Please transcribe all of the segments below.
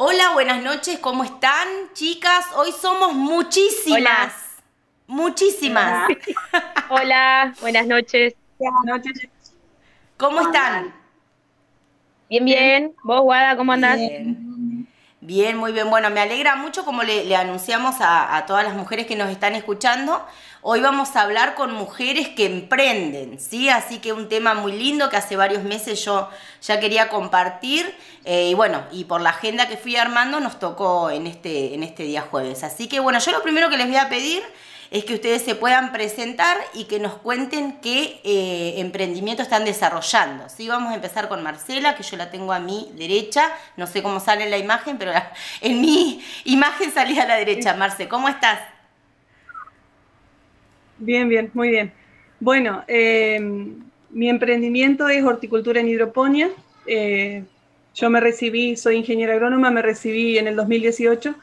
Hola, buenas noches, ¿cómo están, chicas? Hoy somos muchísimas. Muchísimas. Hola, buenas noches. Buenas noches. ¿Cómo están? Bien, bien. ¿Vos, Guada, cómo andás? Bien. Bien, muy bien. Bueno, me alegra mucho como le, anunciamos a, todas las mujeres que nos están escuchando. Hoy vamos a hablar con mujeres que emprenden, ¿sí? Así que un tema muy lindo que hace varios meses yo ya quería compartir. Eh, y bueno, y por la agenda que fui armando nos tocó en este, en este día jueves. Así que bueno, yo lo primero que les voy a pedir es que ustedes se puedan presentar y que nos cuenten qué eh, emprendimiento están desarrollando. ¿sí? Vamos a empezar con Marcela, que yo la tengo a mi derecha. No sé cómo sale en la imagen, pero en mi imagen salía a la derecha. Marce, ¿cómo estás? Bien, bien, muy bien. Bueno, eh, mi emprendimiento es horticultura en hidroponía. Eh, yo me recibí, soy ingeniera agrónoma, me recibí en el 2018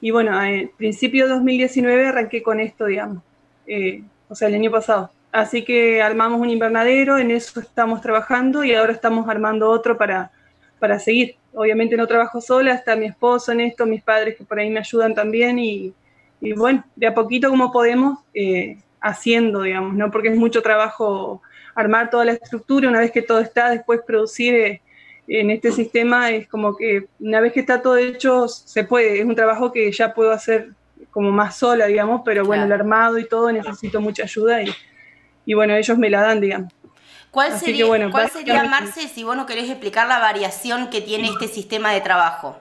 y bueno, en principio de 2019 arranqué con esto, digamos, eh, o sea, el año pasado. Así que armamos un invernadero, en eso estamos trabajando y ahora estamos armando otro para, para seguir. Obviamente no trabajo sola, está mi esposo en esto, mis padres que por ahí me ayudan también y, y bueno, de a poquito como podemos eh, haciendo, digamos, ¿no? Porque es mucho trabajo armar toda la estructura, una vez que todo está, después producir eh, en este sistema es como que una vez que está todo hecho, se puede, es un trabajo que ya puedo hacer como más sola, digamos, pero bueno, el armado y todo necesito mucha ayuda y, y bueno, ellos me la dan, digamos. ¿Cuál sería, ¿cuál sería, Marce, si vos no querés explicar la variación que tiene este sistema de trabajo?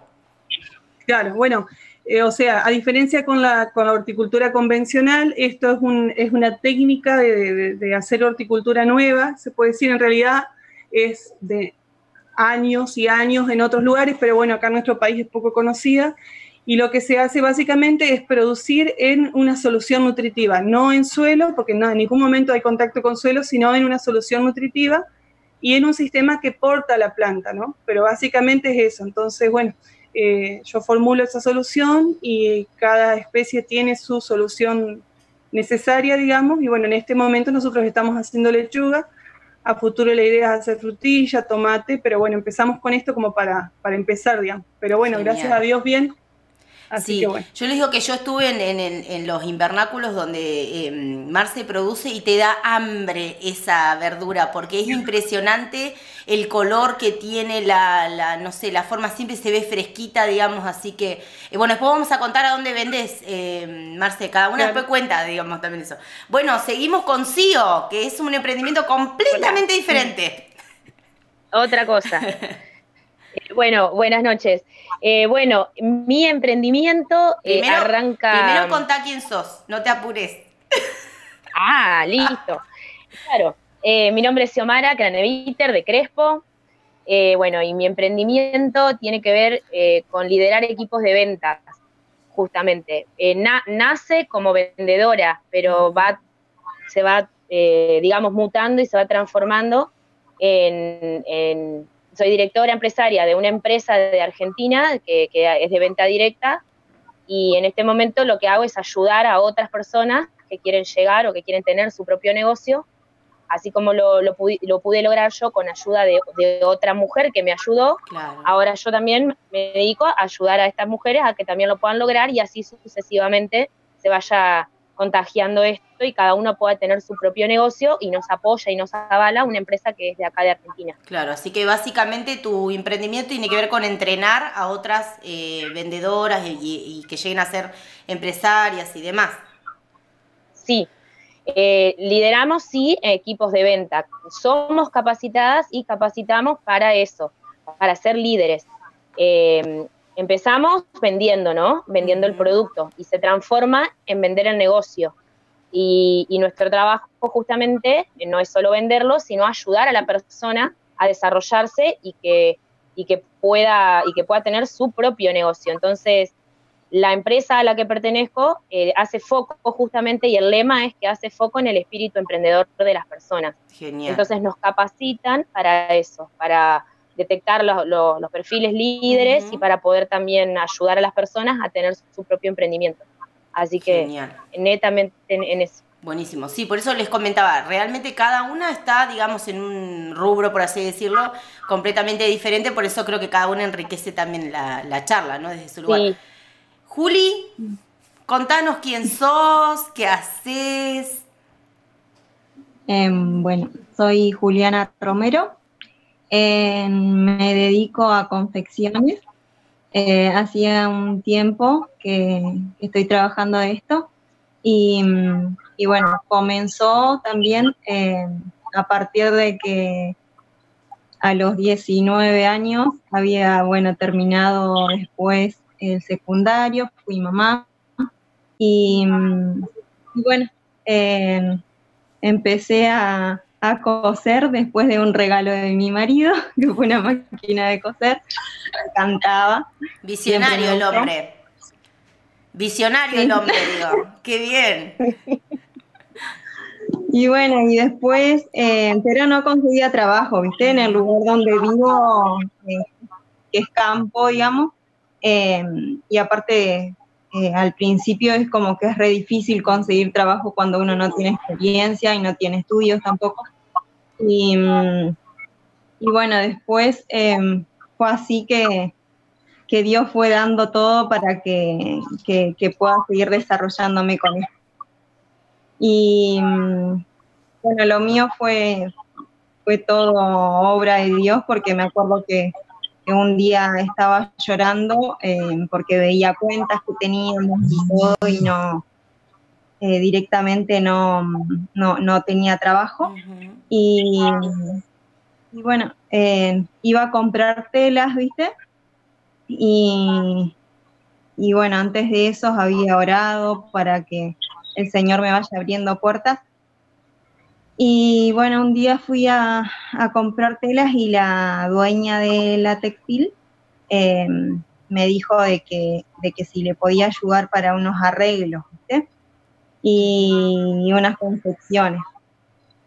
Claro, bueno, eh, o sea, a diferencia con la, con la horticultura convencional, esto es, un, es una técnica de, de, hacer horticultura nueva, se puede decir, en realidad es de años y años en otros lugares, pero bueno, acá en nuestro país es poco conocida. Y lo que se hace básicamente es producir en una solución nutritiva, no en suelo, porque no, en ningún momento hay contacto con suelo, sino en una solución nutritiva y en un sistema que porta la planta, ¿no? Pero básicamente es eso. Entonces, bueno, eh, yo formulo esa solución y cada especie tiene su solución necesaria, digamos, y bueno, en este momento nosotros estamos haciendo lechuga, a futuro la idea es hacer frutilla, tomate, pero bueno, empezamos con esto como para, para empezar, digamos. Pero bueno, gracias a Dios bien, sí, yo les digo que yo estuve en, los invernáculos donde eh, Marce produce y te da hambre esa verdura, porque es impresionante el color que tiene, la, no sé, la forma siempre se ve fresquita, digamos, así que, eh, bueno, después vamos a contar a dónde vendes, eh, Marce, cada una después cuenta, digamos, también eso. Bueno, seguimos con CIO, que es un emprendimiento completamente diferente. Otra cosa. bueno, buenas noches. Eh, bueno, mi emprendimiento eh, arranca. Primero contá quién sos, no te apures. Ah, listo. Claro, eh, mi nombre es Xiomara Craneviter de Crespo. bueno, y mi emprendimiento tiene que ver con liderar equipos de ventas, justamente. nace como vendedora, pero va, se va, digamos, mutando y se va transformando en soy directora empresaria de una empresa de Argentina que, es de venta directa y en este momento lo que hago es ayudar a otras personas que quieren llegar o que quieren tener su propio negocio, así como lo, lo, pude, lograr yo con ayuda de, otra mujer que me ayudó. Ahora yo también me dedico a ayudar a estas mujeres a que también lo puedan lograr y así sucesivamente se vaya contagiando esto y cada uno pueda tener su propio negocio y nos apoya y nos avala una empresa que es de acá de Argentina. Claro, así que básicamente tu emprendimiento tiene que ver con entrenar a otras eh, vendedoras y, que lleguen a ser empresarias y demás. Sí, eh, lideramos sí equipos de venta, somos capacitadas y capacitamos para eso, para ser líderes. Eh, empezamos vendiendo, ¿no? Vendiendo el producto y se transforma en vender el negocio. Y, nuestro trabajo justamente no es solo venderlo, sino ayudar a la persona a desarrollarse y que, y que, pueda, y que pueda tener su propio negocio. Entonces, la empresa a la que pertenezco eh, hace foco justamente y el lema es que hace foco en el espíritu emprendedor de las personas. Genial. Entonces nos capacitan para eso, para detectar los, perfiles líderes y para poder también ayudar a las personas a tener su propio emprendimiento. Así que netamente en, eso. Buenísimo, sí, por eso les comentaba, realmente cada una está, digamos, en un rubro, por así decirlo, completamente diferente, por eso creo que cada una enriquece también la, charla, ¿no? Desde su lugar. Juli, contanos quién sos, qué haces. Em, bueno, soy Juliana Romero, me dedico a confecciones. Eh, hacía un tiempo que, estoy trabajando esto y y bueno, comenzó también eh, a partir de que a los 19 años había, bueno, terminado después el secundario, fui mamá y, bueno, eh, empecé a, coser después de un regalo de mi marido, que fue una máquina de coser, cantaba. Visionario el hombre. Visionario el hombre, digo. Qué bien. Y bueno, y después, eh, pero no conseguía trabajo, ¿viste? En el lugar donde vivo, eh, que es campo, digamos. Eh, y aparte, al principio es como que es re difícil conseguir trabajo cuando uno no tiene experiencia y no tiene estudios tampoco. Y, y bueno, después fue así que, que Dios fue dando todo para que, que, que pueda seguir desarrollándome con esto. Y mm, bueno, lo mío fue, fue todo obra de Dios porque me acuerdo que, un día estaba llorando eh, porque veía cuentas que teníamos y todo y no, eh, directamente no, no, tenía trabajo. y, y, bueno, eh, iba a comprar telas, ¿viste? Y, y bueno, antes de eso había orado para que el Señor me vaya abriendo puertas. Y bueno, un día fui a, comprar telas y la dueña de la textil em, me dijo de que, de que si le podía ayudar para unos arreglos, Y unas confecciones.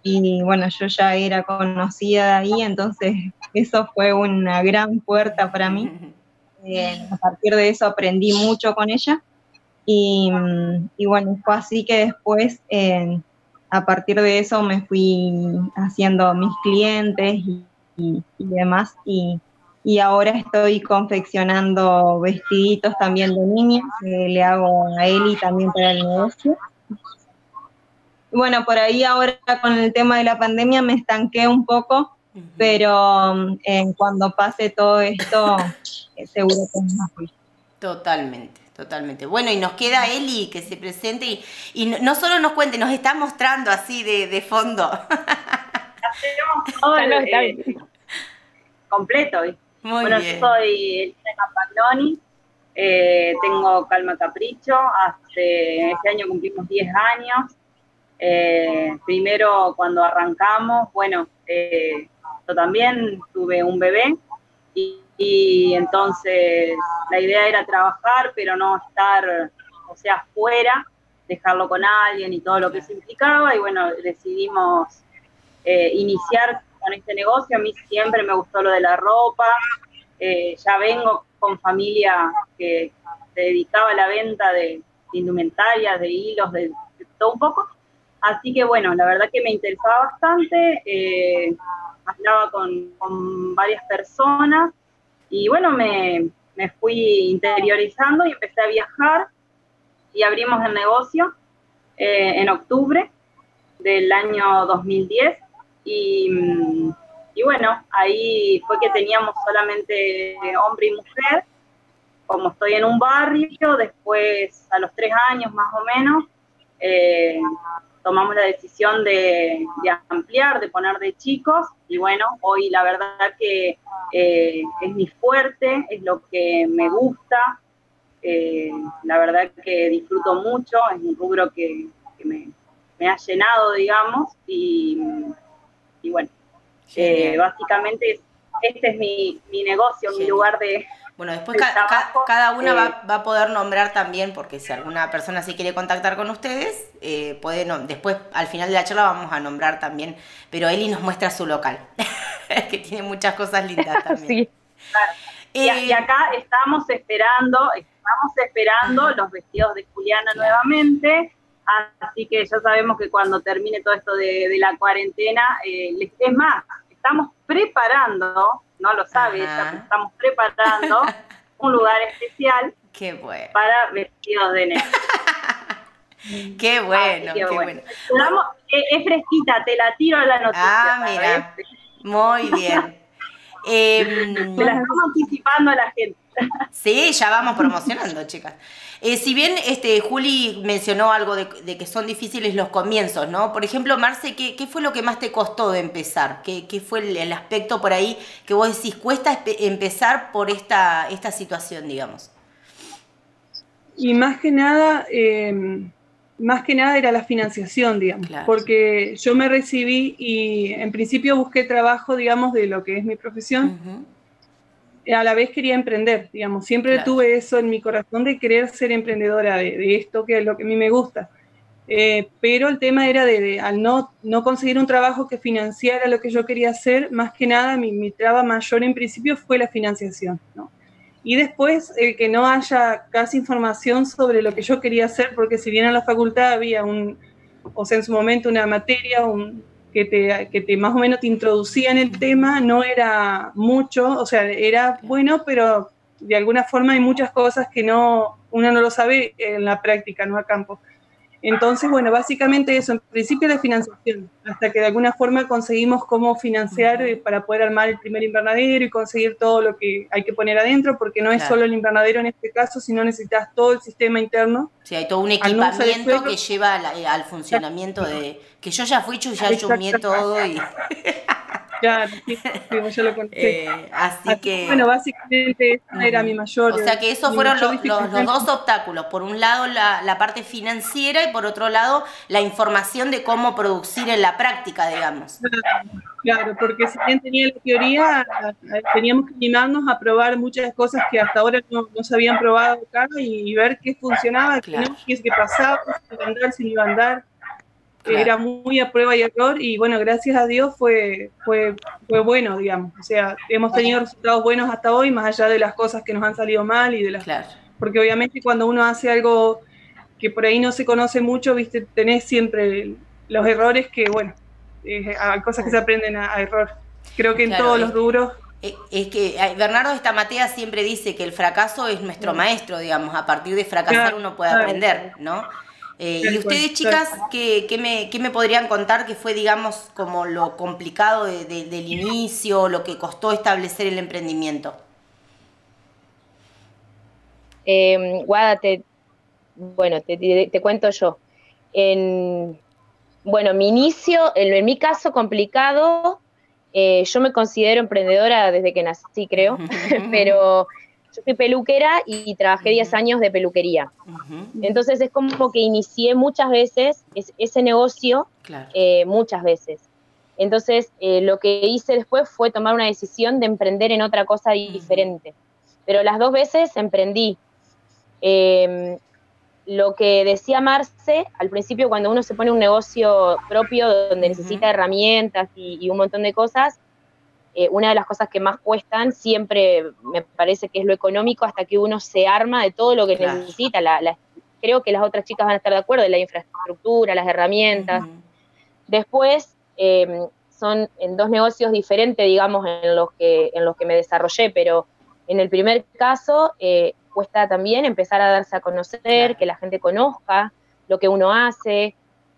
Y bueno, yo ya era conocida de ahí, entonces eso fue una gran puerta para mí. Eh, a partir de eso aprendí mucho con ella y, bueno, fue así que después, a partir de eso, me fui haciendo mis clientes y, demás. Y, ahora estoy confeccionando vestiditos también de niñas, que le hago a Eli también para el negocio. Bueno, por ahí ahora con el tema de la pandemia me estanqué un poco, pero cuando pase todo esto, eh, seguro que es más Totalmente. Totalmente. Bueno, y nos queda Eli que se presente y, y no, solo nos cuente, nos está mostrando así de, de fondo. todo eh, completo. Muy bueno, yo soy Elena Pagnoni, eh, tengo Calma Capricho, hace este año cumplimos 10 años. Eh, primero cuando arrancamos, bueno, yo también tuve un bebé y y entonces la idea era trabajar, pero no estar, o sea, fuera, dejarlo con alguien y todo lo que eso implicaba, y bueno, decidimos eh, iniciar con este negocio. A mí siempre me gustó lo de la ropa, eh, ya vengo con familia que se dedicaba a la venta de, indumentarias, de hilos, de, todo un poco. Así que bueno, la verdad que me interesaba bastante, eh, hablaba con, con varias personas y bueno, me, fui interiorizando y empecé a viajar y abrimos el negocio eh, en octubre del año 2010 y, y, bueno, ahí fue que teníamos solamente hombre y mujer. Como estoy en un barrio, después a los tres años más o menos, eh, tomamos la decisión de, ampliar, de poner de chicos y bueno, hoy la verdad que eh, es mi fuerte, es lo que me gusta, eh, la verdad que disfruto mucho, es un rubro que, me, ha llenado, digamos, y, bueno, eh, básicamente este es mi, mi negocio, mi lugar de, bueno, después cada una va, va, a poder nombrar también, porque si alguna persona sí quiere contactar con ustedes, eh, puede después al final de la charla vamos a nombrar también, pero Eli nos muestra su local, que tiene muchas cosas lindas también. sí, claro. y, eh, acá estamos esperando, estamos esperando los vestidos de Juliana nuevamente, Así que ya sabemos que cuando termine todo esto de, la cuarentena, eh, es más, estamos preparando, no lo sabe estamos preparando un lugar especial para vestidos de negro. qué bueno, qué bueno. es, fresquita, te la tiro a la noticia. Ah, mira, muy bien. eh, la estamos anticipando a la gente. Sí, ya vamos promocionando, chicas. Eh, si bien este, Juli mencionó algo de, que son difíciles los comienzos, ¿no? Por ejemplo, Marce, ¿qué, fue lo que más te costó de empezar? ¿Qué, fue el, aspecto por ahí que vos decís, cuesta empezar por esta, esta situación, digamos? Y más que nada, em, más que nada era la financiación, digamos, porque yo me recibí y en principio busqué trabajo, digamos, de lo que es mi profesión a la vez quería emprender, digamos, siempre tuve eso en mi corazón de querer ser emprendedora de, esto, que es lo que a mí me gusta. Eh, pero el tema era de, al no, no conseguir un trabajo que financiara lo que yo quería hacer, más que nada mi, mi traba mayor en principio fue la financiación, ¿no? Y después el que no haya casi información sobre lo que yo quería hacer, porque si bien en la facultad había un, o sea, en su momento una materia, un, que te, que te más o menos te introducía en el tema no era mucho, o sea, era bueno, pero de alguna forma hay muchas cosas que no, uno no lo sabe en la práctica, no a campo. Entonces, bueno, básicamente eso, en principio la financiación, hasta que de alguna forma conseguimos cómo financiar eh, para poder armar el primer invernadero y conseguir todo lo que hay que poner adentro, porque no es solo el invernadero en este caso, sino necesitas todo el sistema interno. Sí, hay todo un equipamiento que lleva al, funcionamiento de... Que yo ya fui y ya todo y... Claro, sí, yo lo conté. Eh, así, que. Bueno, básicamente esa era mi mayor. O sea que esos fueron los, dos obstáculos. Por un lado, la, parte financiera y por otro lado, la información de cómo producir en la práctica, digamos. Claro, porque si bien tenía la teoría, teníamos que animarnos a probar muchas cosas que hasta ahora no, se habían probado acá y, ver qué funcionaba, qué no, qué, qué pasaba, si iba a andar, si no iba a andar era muy a prueba y error y bueno, gracias a Dios fue, fue, fue bueno, digamos. O sea, hemos tenido resultados buenos hasta hoy, más allá de las cosas que nos han salido mal y de las... Porque obviamente cuando uno hace algo que por ahí no se conoce mucho, viste, tenés siempre los errores que, bueno, hay cosas que se aprenden a, error. Creo que en todos los rubros eh, es que Bernardo Estamatea siempre dice que el fracaso es nuestro maestro, digamos, a partir de fracasar uno puede aprender, ¿no? Eh, y ustedes, chicas, ¿qué, me, podrían contar que fue, digamos, como lo complicado del inicio, lo que costó establecer el emprendimiento? Eh, Guada, bueno, te, cuento yo. En, bueno, mi inicio, en, mi caso complicado, eh, yo me considero emprendedora desde que nací, creo, pero yo fui peluquera y trabajé 10 años de peluquería. Entonces es como que inicié muchas veces ese negocio, eh, muchas veces. Entonces eh, lo que hice después fue tomar una decisión de emprender en otra cosa diferente. Pero las dos veces emprendí. Em, lo que decía Marce, al principio cuando uno se pone un negocio propio donde necesita herramientas y, un montón de cosas, eh, una de las cosas que más cuestan siempre me parece que es lo económico hasta que uno se arma de todo lo que necesita. creo que las otras chicas van a estar de acuerdo, la infraestructura, las herramientas. Después, em, son en dos negocios diferentes, digamos, en los que, en los que me desarrollé, pero en el primer caso eh, cuesta también empezar a darse a conocer, que la gente conozca lo que uno hace,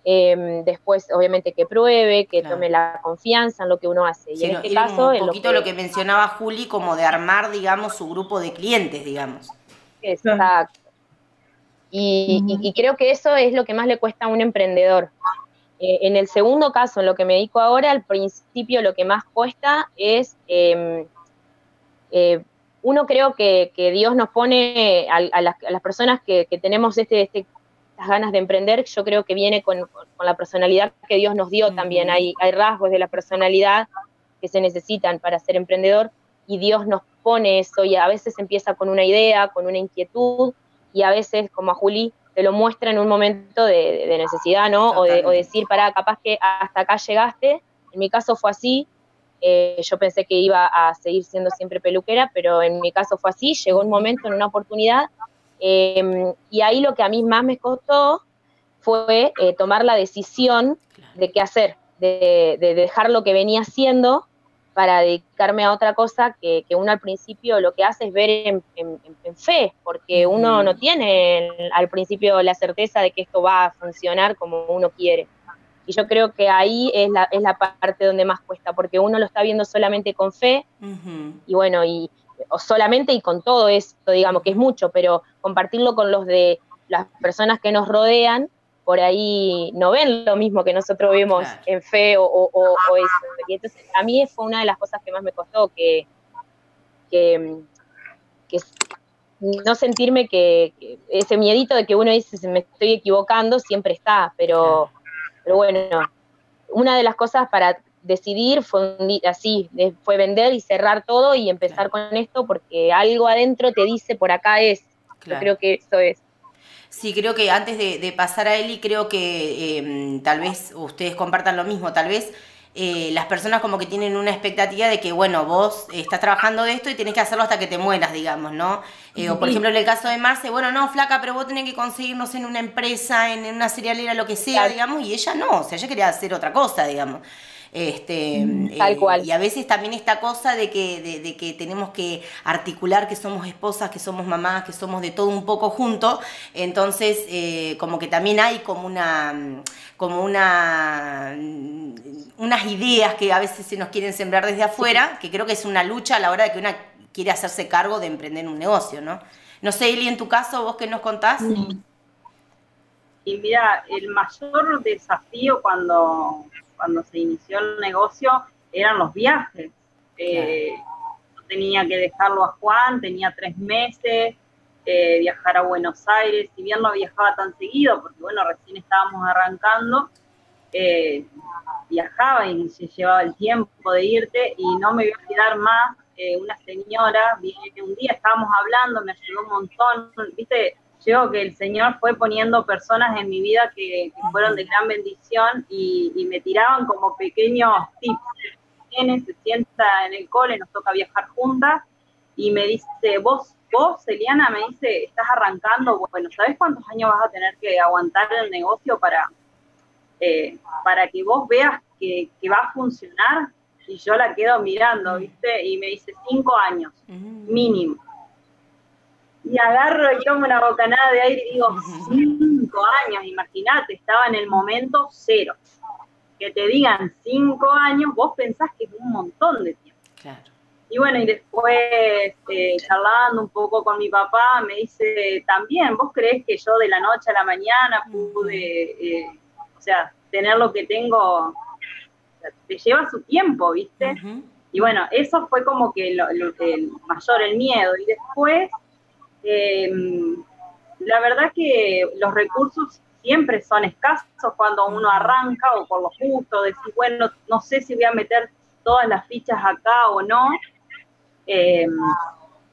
Em, después, obviamente, que pruebe, que tome la confianza en lo que uno hace. Y en este caso. Un poquito lo que... mencionaba Juli, como de armar, digamos, su grupo de clientes, digamos. Exacto. Y, creo que eso es lo que más le cuesta a un emprendedor. Eh, en el segundo caso, en lo que me dedico ahora, al principio lo que más cuesta es. Em, eh, uno creo que, Dios nos pone a, las, personas que, que tenemos este, este las ganas de emprender, yo creo que viene con, la personalidad que Dios nos dio también. Hay, hay rasgos de la personalidad que se necesitan para ser emprendedor y Dios nos pone eso y a veces empieza con una idea, con una inquietud y a veces, como a Juli, te lo muestra en un momento de, necesidad, ¿no? O, de, decir, para, capaz que hasta acá llegaste. En mi caso fue así. Eh, yo pensé que iba a seguir siendo siempre peluquera, pero en mi caso fue así. Llegó un momento, en una oportunidad, Em, y ahí lo que a mí más me costó fue eh, tomar la decisión de qué hacer, de, dejar lo que venía haciendo para dedicarme a otra cosa que, uno al principio lo que hace es ver en, fe, porque uno no tiene al principio la certeza de que esto va a funcionar como uno quiere. Y yo creo que ahí es la, es la parte donde más cuesta, porque uno lo está viendo solamente con fe, y bueno, y o solamente y con todo esto, digamos que es mucho, pero compartirlo con los de las personas que nos rodean, por ahí no ven lo mismo que nosotros vemos en fe o, eso. Y entonces a mí fue una de las cosas que más me costó, que, que, no sentirme que, ese miedito de que uno dice me estoy equivocando siempre está, pero pero bueno, una de las cosas para decidir fue así, fue vender y cerrar todo y empezar con esto porque algo adentro te dice por acá es. Yo creo que eso es. Sí, creo que antes de, pasar a Eli, creo que em, tal vez ustedes compartan lo mismo, tal vez eh, las personas como que tienen una expectativa de que, bueno, vos estás trabajando de esto y tienes que hacerlo hasta que te mueras, digamos, ¿no? Eh, o por ejemplo en el caso de Marce, bueno, no, flaca, pero vos tenés que conseguirnos en una empresa, en, una serialera, lo que sea, digamos, y ella no, o sea, ella quería hacer otra cosa, digamos. Este, mm, Tal eh, cual. y a veces también esta cosa de que, de, que tenemos que articular que somos esposas, que somos mamás, que somos de todo un poco juntos. Entonces, eh, como que también hay como una, como una, unas ideas que a veces se nos quieren sembrar desde afuera, que creo que es una lucha a la hora de que una quiere hacerse cargo de emprender un negocio, ¿no? No sé, Eli, en tu caso, vos qué nos contás. Y mira, el mayor desafío cuando cuando se inició el negocio eran los viajes. Eh, tenía que dejarlo a Juan, tenía tres meses, eh, viajar a Buenos Aires, si bien no viajaba tan seguido, porque bueno, recién estábamos arrancando, eh, viajaba y se llevaba el tiempo de irte y no me voy a olvidar más, una señora, un día estábamos hablando, me ayudó un montón, viste, yo que el Señor fue poniendo personas en mi vida que, fueron de gran bendición y, me tiraban como pequeños tips. Tiene, se sienta en el cole, nos toca viajar juntas y me dice, vos, vos, Eliana, me dice, estás arrancando, bueno, ¿sabes cuántos años vas a tener que aguantar el negocio para, eh, para que vos veas que, va a funcionar? Y yo la quedo mirando, ¿viste? Y me dice, cinco años, mínimo y agarro y tomo una bocanada de aire y digo, cinco años, imagínate, estaba en el momento cero. Que te digan cinco años, vos pensás que es un montón de tiempo. Claro. Y bueno, y después eh, charlando un poco con mi papá, me dice, también, ¿vos crees que yo de la noche a la mañana pude, eh, o sea, tener lo que tengo? te lleva su tiempo, ¿viste? Y bueno, eso fue como que lo, el mayor, el miedo. Y después eh, la verdad que los recursos siempre son escasos cuando uno arranca o por lo justo, decir, bueno, no sé si voy a meter todas las fichas acá o no, eh,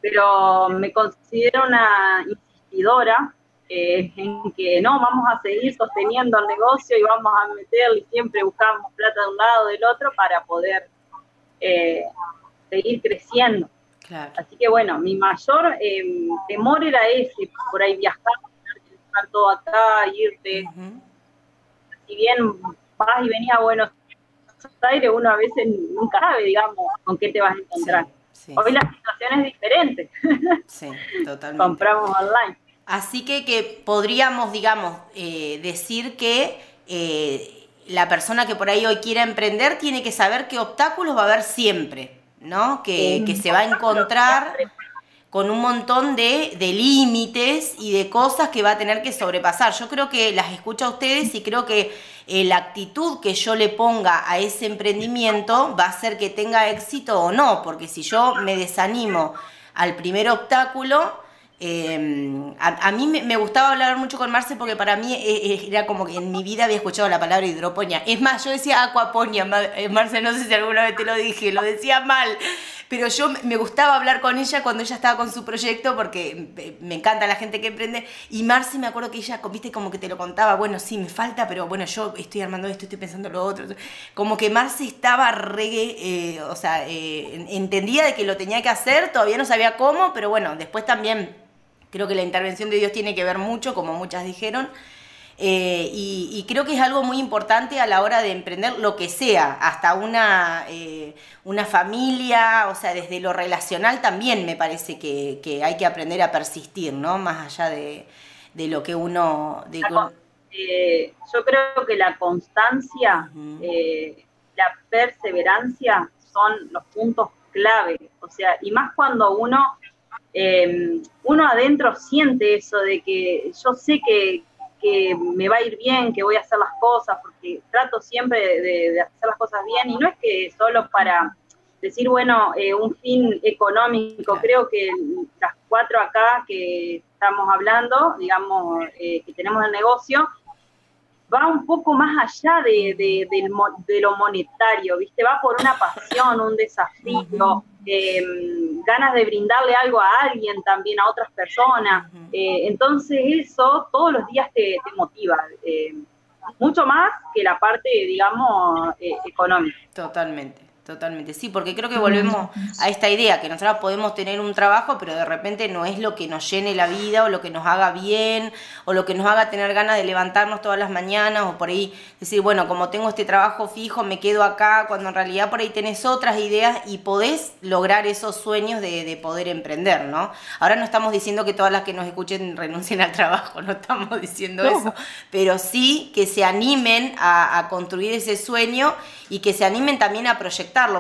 pero me considero una insistidora eh, en que no, vamos a seguir sosteniendo el negocio y vamos a meterle, y siempre buscamos plata de un lado del otro para poder seguir creciendo. Así que bueno, mi mayor em, temor era ese, por ahí viajar, dejar todo acá, irte. Si bien vas y venías a Buenos Aires, uno a veces nunca sabe, digamos, con qué te vas a encontrar. Hoy la situación es diferente. Sí, totalmente. Compramos online. Así que, que podríamos, digamos, eh, decir que eh, la persona que por ahí hoy quiera emprender tiene que saber qué obstáculos va a haber siempre. ¿No? Que, se va a encontrar con un montón de, límites y de cosas que va a tener que sobrepasar. Yo creo que las escucho a ustedes y creo que eh, la actitud que yo le ponga a ese emprendimiento va a hacer que tenga éxito o no, porque si yo me desanimo al primer obstáculo, Em, a, mí me, gustaba hablar mucho con Marce porque para mí e, e, era como que en mi vida había escuchado la palabra hidroponía. Es más, yo decía acuaponia, eh, Marce, no sé si alguna vez te lo dije, lo decía mal, pero yo me gustaba hablar con ella cuando ella estaba con su proyecto porque me encanta la gente que emprende. Y Marce me acuerdo que ella, viste, como que te lo contaba, bueno, sí, me falta, pero bueno, yo estoy armando esto, estoy pensando lo otro. Como que Marce estaba reggae, eh, o sea, eh, entendía de que lo tenía que hacer, todavía no sabía cómo, pero bueno, después también Creo que la intervención de Dios tiene que ver mucho, como muchas dijeron. Eh, y, creo que es algo muy importante a la hora de emprender lo que sea, hasta una, eh, una familia, o sea, desde lo relacional también me parece que, hay que aprender a persistir, ¿no? Más allá de, lo que uno... Eh, yo creo que la constancia, la perseverancia son los puntos clave, o sea, y más cuando uno... uno adentro siente eso de que yo sé que, que me va a ir bien, que voy a hacer las cosas, porque trato siempre de, hacer las cosas bien y no es que solo para decir, bueno, eh, un fin económico, creo que las cuatro acá que estamos hablando, digamos, eh, que tenemos el negocio, va un poco más allá de, de, lo monetario, ¿viste? Va por una pasión, un desafío, em, ganas de brindarle algo a alguien también, a otras personas. Eh, entonces eso todos los días te, motiva, eh, mucho más que la parte, digamos, eh, económica. Totalmente. Totalmente, sí, porque creo que volvemos a esta idea, que nosotros podemos tener un trabajo, pero de repente no es lo que nos llene la vida o lo que nos haga bien o lo que nos haga tener ganas de levantarnos todas las mañanas o por ahí decir, bueno, como tengo este trabajo fijo, me quedo acá, cuando en realidad por ahí tenés otras ideas y podés lograr esos sueños de, poder emprender, ¿no? Ahora no estamos diciendo que todas las que nos escuchen renuncien al trabajo, no estamos diciendo eso, pero sí que se animen a, a construir ese sueño y que se animen también a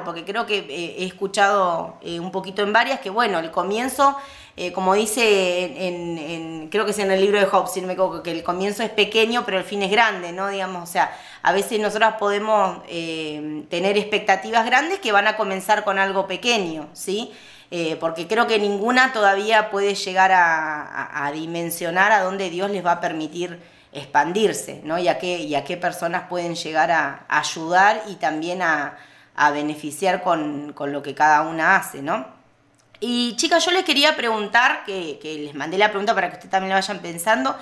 porque creo que eh, he escuchado eh, un poquito en varias que, bueno, el comienzo, eh, como dice, en, creo que es en el libro de Hobbes, si no me equivoco, que el comienzo es pequeño, pero el fin es grande, ¿no? Digamos, o sea, a veces nosotros podemos tener expectativas grandes que van a comenzar con algo pequeño, ¿sí? porque creo que ninguna todavía puede llegar a, a dimensionar a dónde Dios les va a permitir expandirse, ¿no? Y a qué, qué personas pueden llegar a, ayudar y también a, beneficiar con, lo que cada una hace, ¿no? Y chicas, yo les quería preguntar, que, les mandé la pregunta para que ustedes también la vayan pensando,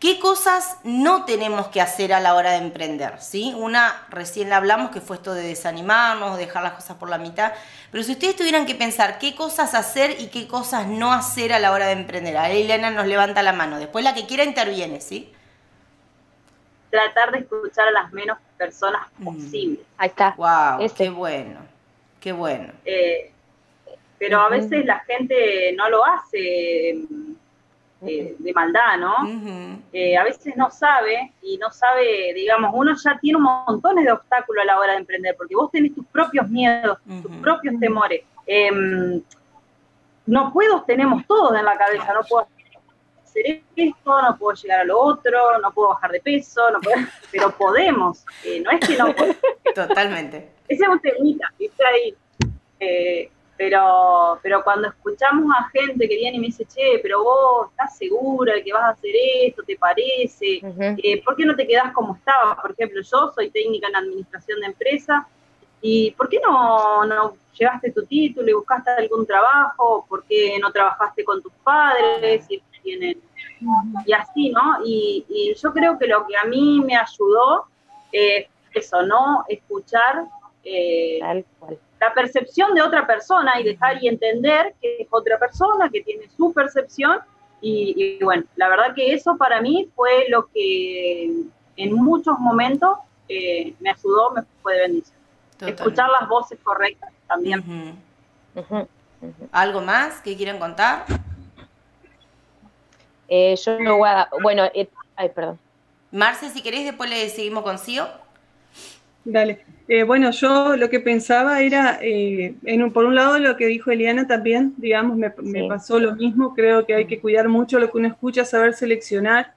¿qué cosas no tenemos que hacer a la hora de emprender? ¿sí? Una, recién la hablamos, que fue esto de desanimarnos, dejar las cosas por la mitad, pero si ustedes tuvieran que pensar qué cosas hacer y qué cosas no hacer a la hora de emprender, ahí Elena nos levanta la mano, después la que quiera interviene, ¿sí? Tratar de escuchar a las menos personas mm. posibles. Ahí está. Wow, qué bueno, qué bueno. Eh, pero a veces la gente no lo hace eh, de maldad, ¿no? Eh, a veces no sabe y no sabe, digamos, uno ya tiene un montón de obstáculos a la hora de emprender, porque vos tenés tus propios miedos, tus propios temores. Em, no puedo, tenemos todos en la cabeza, no puedo hacer esto, no puedo llegar a lo otro, no puedo bajar de peso, no puedo, pero podemos, eh, no es que no podemos. Totalmente. Ese es un temita, ¿viste ahí? Eh, pero, pero cuando escuchamos a gente que viene y me dice, che, pero vos estás segura de que vas a hacer esto, ¿te parece? Eh, ¿Por qué no te quedás como estabas? Por ejemplo, yo soy técnica en administración de empresa, ¿y por qué no, no llegaste tu título y buscaste algún trabajo? ¿Por qué no trabajaste con tus padres? Tienen. Y así, ¿no? Y, yo creo que lo que a mí me ayudó es eso, ¿no? Escuchar eh, la percepción de otra persona y dejar y entender que es otra persona, que tiene su percepción. Y, bueno, la verdad que eso para mí fue lo que en muchos momentos eh, me ayudó, me fue de bendición. Escuchar las voces correctas también. ¿Algo más que quieran contar? Eh, yo no voy a, bueno, eh, ay, perdón. Marce, si querés, después le seguimos con Cío. Dale. Eh, bueno, yo lo que pensaba era, en por un lado lo que dijo Eliana también, digamos, me, pasó lo mismo, creo que hay que cuidar mucho lo que uno escucha, saber seleccionar,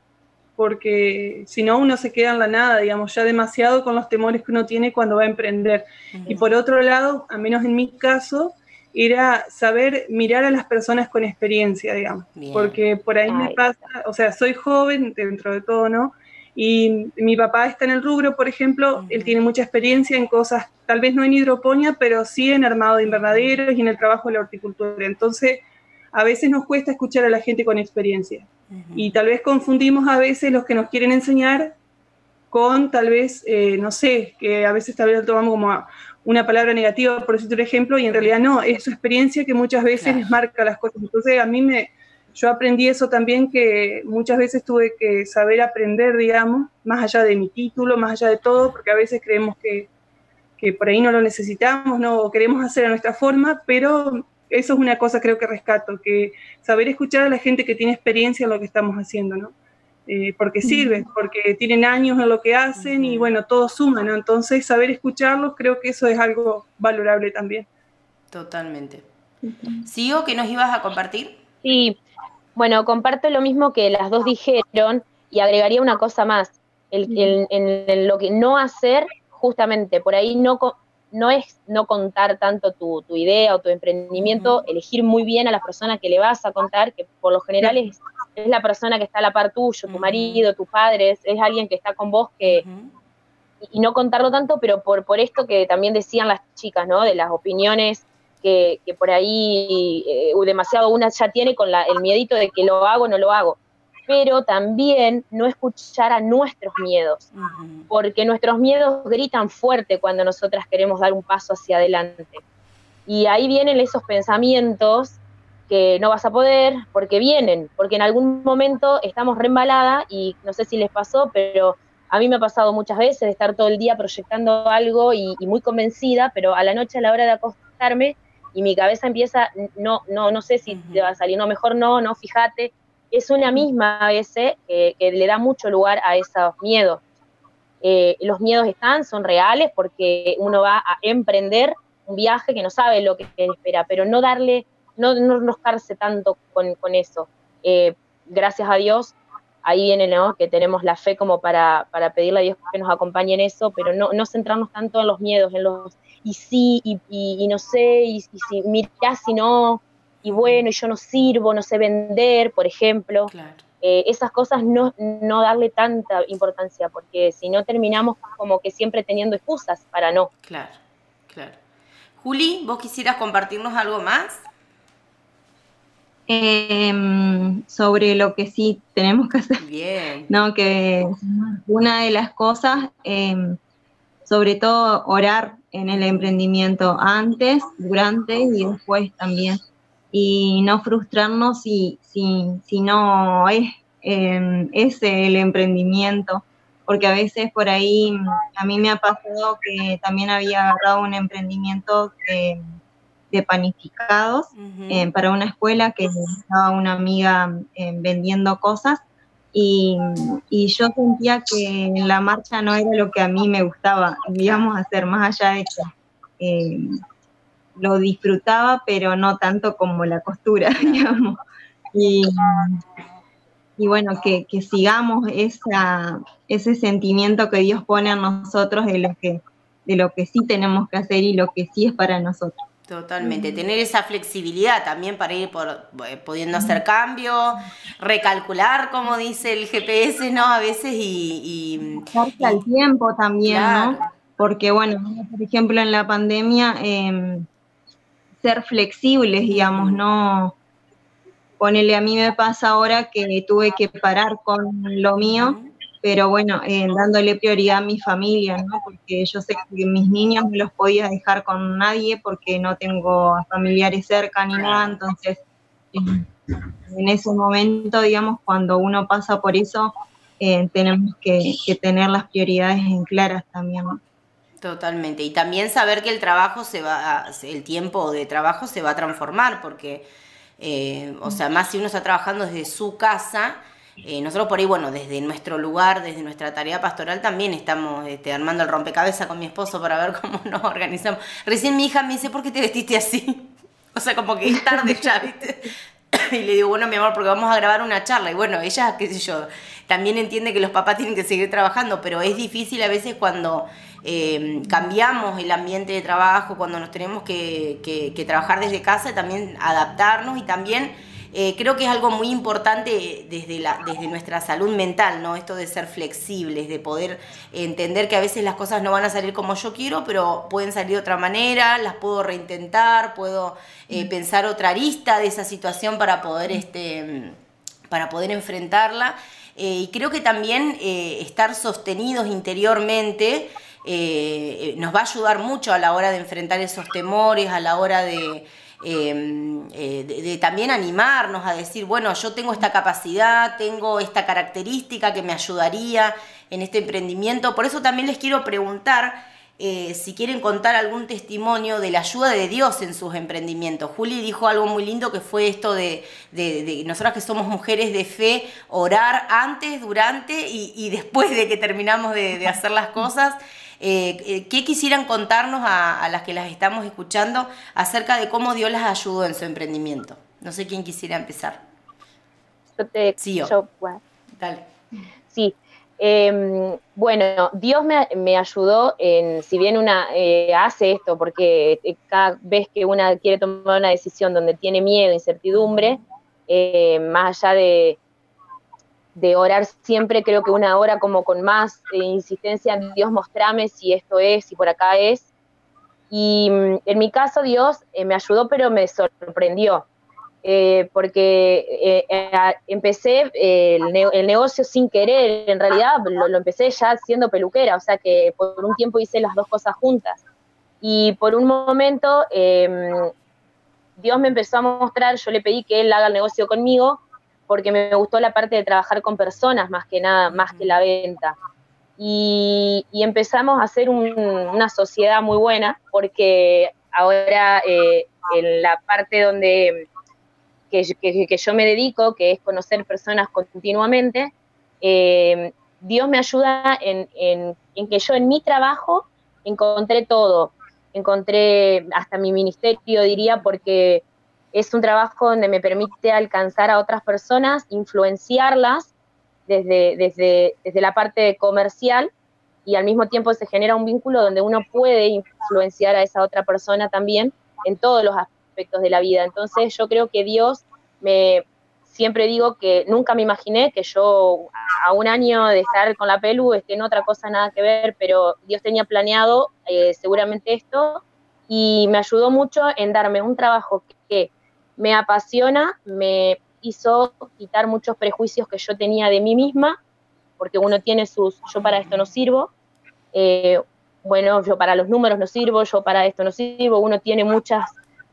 porque si no uno se queda en la nada, digamos, ya demasiado con los temores que uno tiene cuando va a emprender. Y por otro lado, a menos en mi caso, era saber mirar a las personas con experiencia, digamos. Porque por ahí me pasa, o sea, soy joven dentro de todo, ¿no? Y mi papá está en el rubro, por ejemplo, él tiene mucha experiencia en cosas, tal vez no en hidroponía, pero sí en armado de invernaderos y en el trabajo de la horticultura. Entonces, a veces nos cuesta escuchar a la gente con experiencia. Y tal vez confundimos a veces los que nos quieren enseñar con tal vez, eh, no sé, que a veces tal vez lo tomamos como una palabra negativa, por decirte un ejemplo, y en realidad no, es su experiencia que muchas veces les marca las cosas. Entonces a mí me, yo aprendí eso también, que muchas veces tuve que saber aprender, digamos, más allá de mi título, más allá de todo, porque a veces creemos que, que por ahí no lo necesitamos, no o queremos hacer a nuestra forma, pero eso es una cosa creo que rescato, que saber escuchar a la gente que tiene experiencia en lo que estamos haciendo, ¿no? Eh, porque sirve, porque tienen años en lo que hacen y bueno, todo suma, ¿no? Entonces, saber escucharlos, creo que eso es algo valorable también. Totalmente. ¿Sigo que nos ibas a compartir? Sí, bueno, comparto lo mismo que las dos dijeron y agregaría una cosa más. en lo que no hacer, justamente, por ahí no, no es no contar tanto tu, idea o tu emprendimiento, elegir muy bien a la persona que le vas a contar, que por lo general es, es la persona que está a la par tuyo, tu marido, tu padre, es, alguien que está con vos que... Y no contarlo tanto, pero por, por esto que también decían las chicas, ¿no? De las opiniones que, que por ahí eh, demasiado una ya tiene con la, el miedito de que lo hago o no lo hago pero también no escuchar a nuestros miedos, porque nuestros miedos gritan fuerte cuando nosotras queremos dar un paso hacia adelante. Y ahí vienen esos pensamientos que no vas a poder, porque vienen, porque en algún momento estamos reembalada y no sé si les pasó, pero a mí me ha pasado muchas veces de estar todo el día proyectando algo y, muy convencida, pero a la noche a la hora de acostarme y mi cabeza empieza, no, no, no sé si te va a salir, no, mejor no, no, fíjate, es una misma a veces que le da mucho lugar a esos miedos. Eh, los miedos están, son reales porque uno va a emprender un viaje que no sabe lo que espera, pero no darle, no, no enojarse tanto con, eso. Eh, gracias a Dios, ahí viene ¿no? que tenemos la fe como para, para, pedirle a Dios que nos acompañe en eso, pero no, no centrarnos tanto en los miedos, en los y sí, y, y, no sé, y, y si mira si no, y bueno, yo no sirvo, no sé vender, por ejemplo. Eh, esas cosas no, no darle tanta importancia, porque si no terminamos como que siempre teniendo excusas para no. Claro, claro. Juli, ¿vos quisieras compartirnos algo más? Em, sobre lo que sí tenemos que hacer. Bien. No, que una de las cosas, em, sobre todo orar en el emprendimiento antes, durante y después también y no frustrarnos si, si, si no es eh, ese el emprendimiento, porque a veces por ahí a mí me ha pasado que también había agarrado un emprendimiento de, panificados eh, para una escuela que estaba una amiga eh, vendiendo cosas y, y, yo sentía que la marcha no era lo que a mí me gustaba, digamos, hacer más allá de que lo disfrutaba, pero no tanto como la costura, digamos. Y, bueno, que, sigamos esa, ese sentimiento que Dios pone en nosotros de lo que, de lo que sí tenemos que hacer y lo que sí es para nosotros. Totalmente, tener esa flexibilidad también para ir por, eh, pudiendo hacer cambio, recalcular, como dice el GPS, ¿no? A veces y... y al tiempo también, ¿no? Porque bueno, por ejemplo en la pandemia eh, ser flexibles, digamos, no ponele a mí me pasa ahora que tuve que parar con lo mío, pero bueno, eh, dándole prioridad a mi familia, ¿no? Porque yo sé que mis niños no los podía dejar con nadie porque no tengo familiares cerca ni nada, entonces en ese momento, digamos, cuando uno pasa por eso, eh, tenemos que, tener las prioridades en claras también. Totalmente. Y también saber que el trabajo se va, el tiempo de trabajo se va a transformar, porque, eh, o sea, más si uno está trabajando desde su casa, eh, nosotros por ahí, bueno, desde nuestro lugar, desde nuestra tarea pastoral, también estamos este, armando el rompecabezas con mi esposo para ver cómo nos organizamos. Recién mi hija me dice, ¿por qué te vestiste así? O sea, como que es tarde ya, ¿viste? Y le digo, bueno, mi amor, porque vamos a grabar una charla. Y bueno, ella, qué sé yo, también entiende que los papás tienen que seguir trabajando, pero es difícil a veces cuando eh, cambiamos el ambiente de trabajo, cuando nos tenemos que, trabajar desde casa, también adaptarnos y también eh, creo que es algo muy importante desde, la, desde nuestra salud mental, ¿no? Esto de ser flexibles, de poder entender que a veces las cosas no van a salir como yo quiero, pero pueden salir de otra manera, las puedo reintentar, puedo eh, pensar otra arista de esa situación para poder, este, para poder enfrentarla. y creo que también estar sostenidos interiormente eh, nos va a ayudar mucho a la hora de enfrentar esos temores, a la hora de, em, eh, de, también animarnos a decir, bueno, yo tengo esta capacidad, tengo esta característica que me ayudaría en este emprendimiento. Por eso también les quiero preguntar eh, si quieren contar algún testimonio de la ayuda de Dios en sus emprendimientos. Juli dijo algo muy lindo que fue esto de, nosotras que somos mujeres de fe, orar antes, durante y, después de que terminamos de, hacer las cosas. Eh, eh, ¿Qué quisieran contarnos a, las que las estamos escuchando acerca de cómo Dios las ayudó en su emprendimiento? No sé quién quisiera empezar. sí, yo. Dale. Sí, Em, bueno, Dios me, ayudó en, si bien una eh, hace esto, porque cada vez que una quiere tomar una decisión donde tiene miedo, incertidumbre, más allá de, de orar siempre, creo que una hora como con más insistencia, Dios mostrame si esto es, si por acá es. Y mm, en mi caso Dios me ayudó, pero me sorprendió. Eh, porque eh, eh, empecé el, negocio sin querer, en realidad lo, empecé ya siendo peluquera, o sea que por un tiempo hice las dos cosas juntas. Y por un momento em, Dios me empezó a mostrar, yo le pedí que Él haga el negocio conmigo, porque me gustó la parte de trabajar con personas más que nada, más que la venta. Y, empezamos a hacer una sociedad muy buena, porque ahora en la parte donde que, yo me dedico, que es conocer personas continuamente, eh, Dios me ayuda en, que yo en mi trabajo encontré todo, encontré hasta mi ministerio, diría, porque es un trabajo donde me permite alcanzar a otras personas, influenciarlas desde, desde, desde la parte comercial y al mismo tiempo se genera un vínculo donde uno puede influenciar a esa otra persona también en todos los aspectos de la vida. Entonces yo creo que Dios me, siempre digo que nunca me imaginé que yo a un año de estar con la pelu esté en otra cosa nada que ver, pero Dios tenía planeado eh, seguramente esto y me ayudó mucho en darme un trabajo que me apasiona, me hizo quitar muchos prejuicios que yo tenía de mí misma, porque uno tiene sus, yo para esto no sirvo, eh, bueno, yo para los números no sirvo, yo para esto no sirvo, uno tiene muchas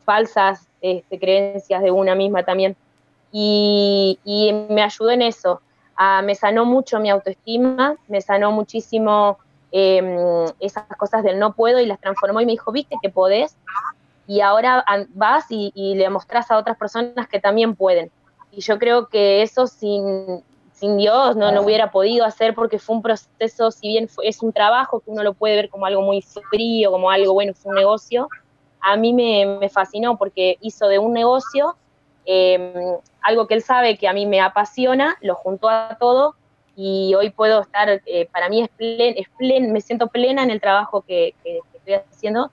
falsas este, creencias de una misma también. Y, me ayudó en eso. Ah, me sanó mucho mi autoestima, me sanó muchísimo em, esas cosas del no puedo y las transformó y me dijo, viste que podés. Y ahora vas y, le mostrás a otras personas que también pueden. Y yo creo que eso sin, sin Dios no lo hubiera podido hacer porque fue un proceso, si bien es un trabajo que uno lo puede ver como algo muy frío, como algo bueno, fue un negocio, a mí me, fascinó porque hizo de un negocio em, algo que él sabe que a mí me apasiona, lo juntó a todo y hoy puedo estar, eh, para mí es, plen, me siento plena en el trabajo que, estoy haciendo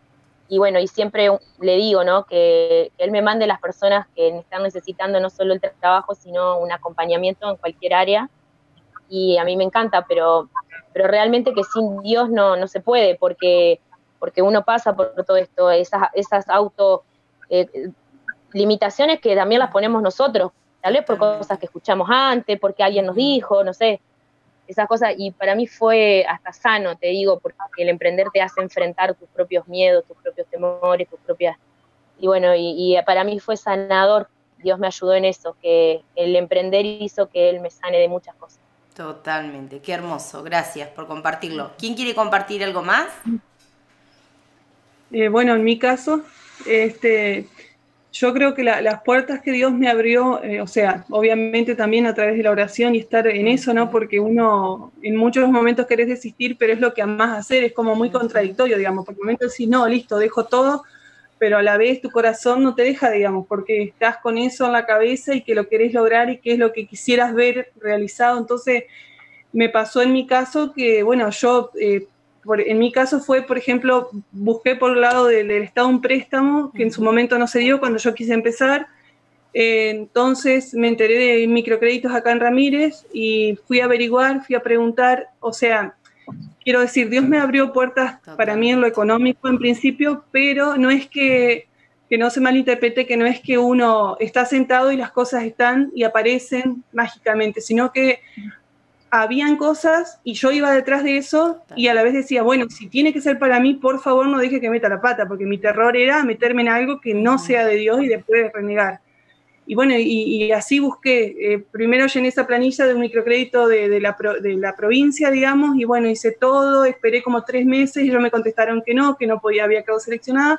y bueno, y siempre le digo, ¿no? Que, él me mande las personas que están necesitando no solo el trabajo, sino un acompañamiento en cualquier área. Y a mí me encanta, pero, pero realmente que sin Dios no, no se puede, porque porque uno pasa por todo esto, esas, esas auto eh, limitaciones que también las ponemos nosotros, tal vez por cosas que escuchamos antes, porque alguien nos dijo, no sé, esas cosas, y para mí fue hasta sano, te digo, porque el emprender te hace enfrentar tus propios miedos, tus propios temores, tus propias, y bueno, y, para mí fue sanador, Dios me ayudó en eso, que el emprender hizo que Él me sane de muchas cosas. Totalmente, qué hermoso, gracias por compartirlo. ¿Quién quiere compartir algo más? Eh, bueno, en mi caso, este, yo creo que las puertas que Dios me abrió, eh, o sea, obviamente también a través de la oración y estar en eso, ¿no? Porque uno en muchos momentos querés desistir, pero es lo que amás hacer, es como muy contradictorio, digamos, porque en momento decís, no, listo, dejo todo, pero a la vez tu corazón no te deja, digamos, porque estás con eso en la cabeza y que lo querés lograr y que es lo que quisieras ver realizado. Entonces, me pasó en mi caso que, bueno, yo eh, en mi caso fue, por ejemplo, busqué por el lado del, Estado un préstamo que en su momento no se dio cuando yo quise empezar. Eh, entonces me enteré de microcréditos acá en Ramírez y fui a averiguar, fui a preguntar, o sea, quiero decir, Dios me abrió puertas para mí en lo económico en principio, pero no es que, que no se malinterprete, que no es que uno está sentado y las cosas están y aparecen mágicamente, sino que habían cosas y yo iba detrás de eso y a la vez decía, bueno, si tiene que ser para mí, por favor no deje que meta la pata, porque mi terror era meterme en algo que no sea de Dios y después renegar. Y bueno, y, así busqué, eh, primero llené esa planilla de un microcrédito de, la de, la provincia, digamos, y bueno, hice todo, esperé como tres meses y ellos me contestaron que no, que no podía, había quedado seleccionada.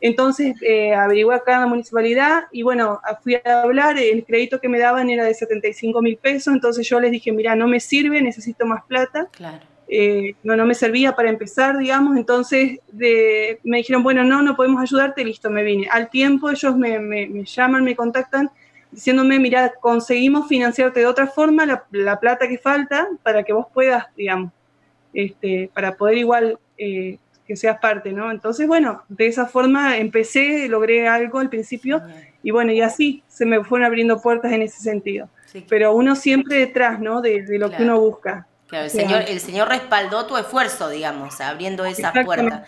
Entonces eh, averigué acá en la municipalidad y bueno, fui a hablar, el crédito que me daban era de 75 mil pesos, entonces yo les dije, mira, no me sirve, necesito más plata. Claro. Eh, no, no me servía para empezar, digamos, entonces me dijeron, bueno, no, no podemos ayudarte, listo, me vine. Al tiempo ellos me, me, llaman, me contactan diciéndome, mira, conseguimos financiarte de otra forma la, la, plata que falta para que vos puedas, digamos, este, para poder igual eh, que seas parte, ¿no? Entonces, bueno, de esa forma empecé, logré algo al principio y bueno, y así se me fueron abriendo puertas en ese sentido. Pero uno siempre detrás, ¿no? De, lo que uno busca. Claro, el, señor, el Señor respaldó tu esfuerzo, digamos, abriendo esa puerta.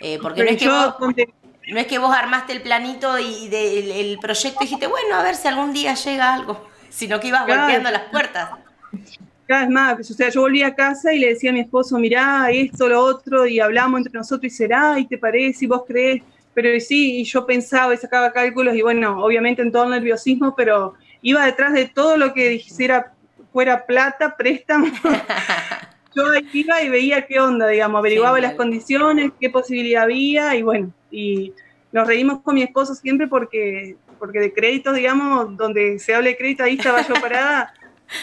Eh, porque no es, que vos, no es que vos armaste el planito y el, proyecto y dijiste, bueno, a ver si algún día llega algo, sino que ibas golpeando las puertas cada vez más, o sea, yo volví a casa y le decía a mi esposo, mirá, esto, lo otro, y hablamos entre nosotros y será, y te parece, y vos crees, pero sí, y yo pensaba y sacaba cálculos, y bueno, obviamente en todo el nerviosismo, pero iba detrás de todo lo que dijera fuera plata, préstamo. yo iba y veía qué onda, digamos, averiguaba las condiciones, qué posibilidad había, y bueno, y nos reímos con mi esposo siempre porque, porque de créditos, digamos, donde se habla de crédito, ahí estaba yo parada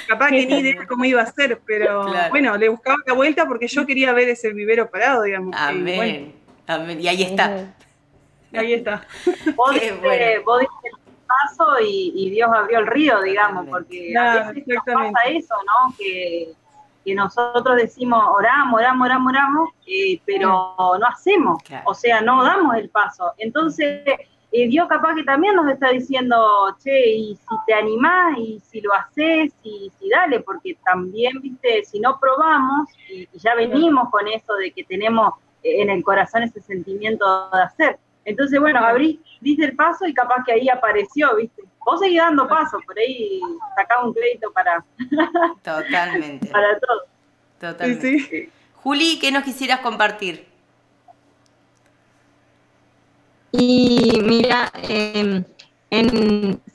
Capaz que ni idea cómo iba a ser, pero bueno, le buscaba la vuelta porque yo quería ver ese vivero parado, digamos. Amén. Y, ahí está. ahí está. Vos, diste, vos diste el paso y, Dios abrió el río, digamos, porque a veces pasa eso, ¿no? Que, que, nosotros decimos, oramos, oramos, oramos, oramos, eh, pero no hacemos, o sea, no damos el paso. Entonces eh, Dios capaz que también nos está diciendo, che, y si te animás, y si lo haces, y si dale, porque también, viste, si no probamos, y, ya venimos con eso de que tenemos en el corazón ese sentimiento de hacer. Entonces, bueno, abrí, diste el paso y capaz que ahí apareció, viste. Vos seguís dando paso, por ahí sacaba un crédito para... Totalmente. para todo. Totalmente. Juli, ¿qué nos quisieras compartir? Y mira, en,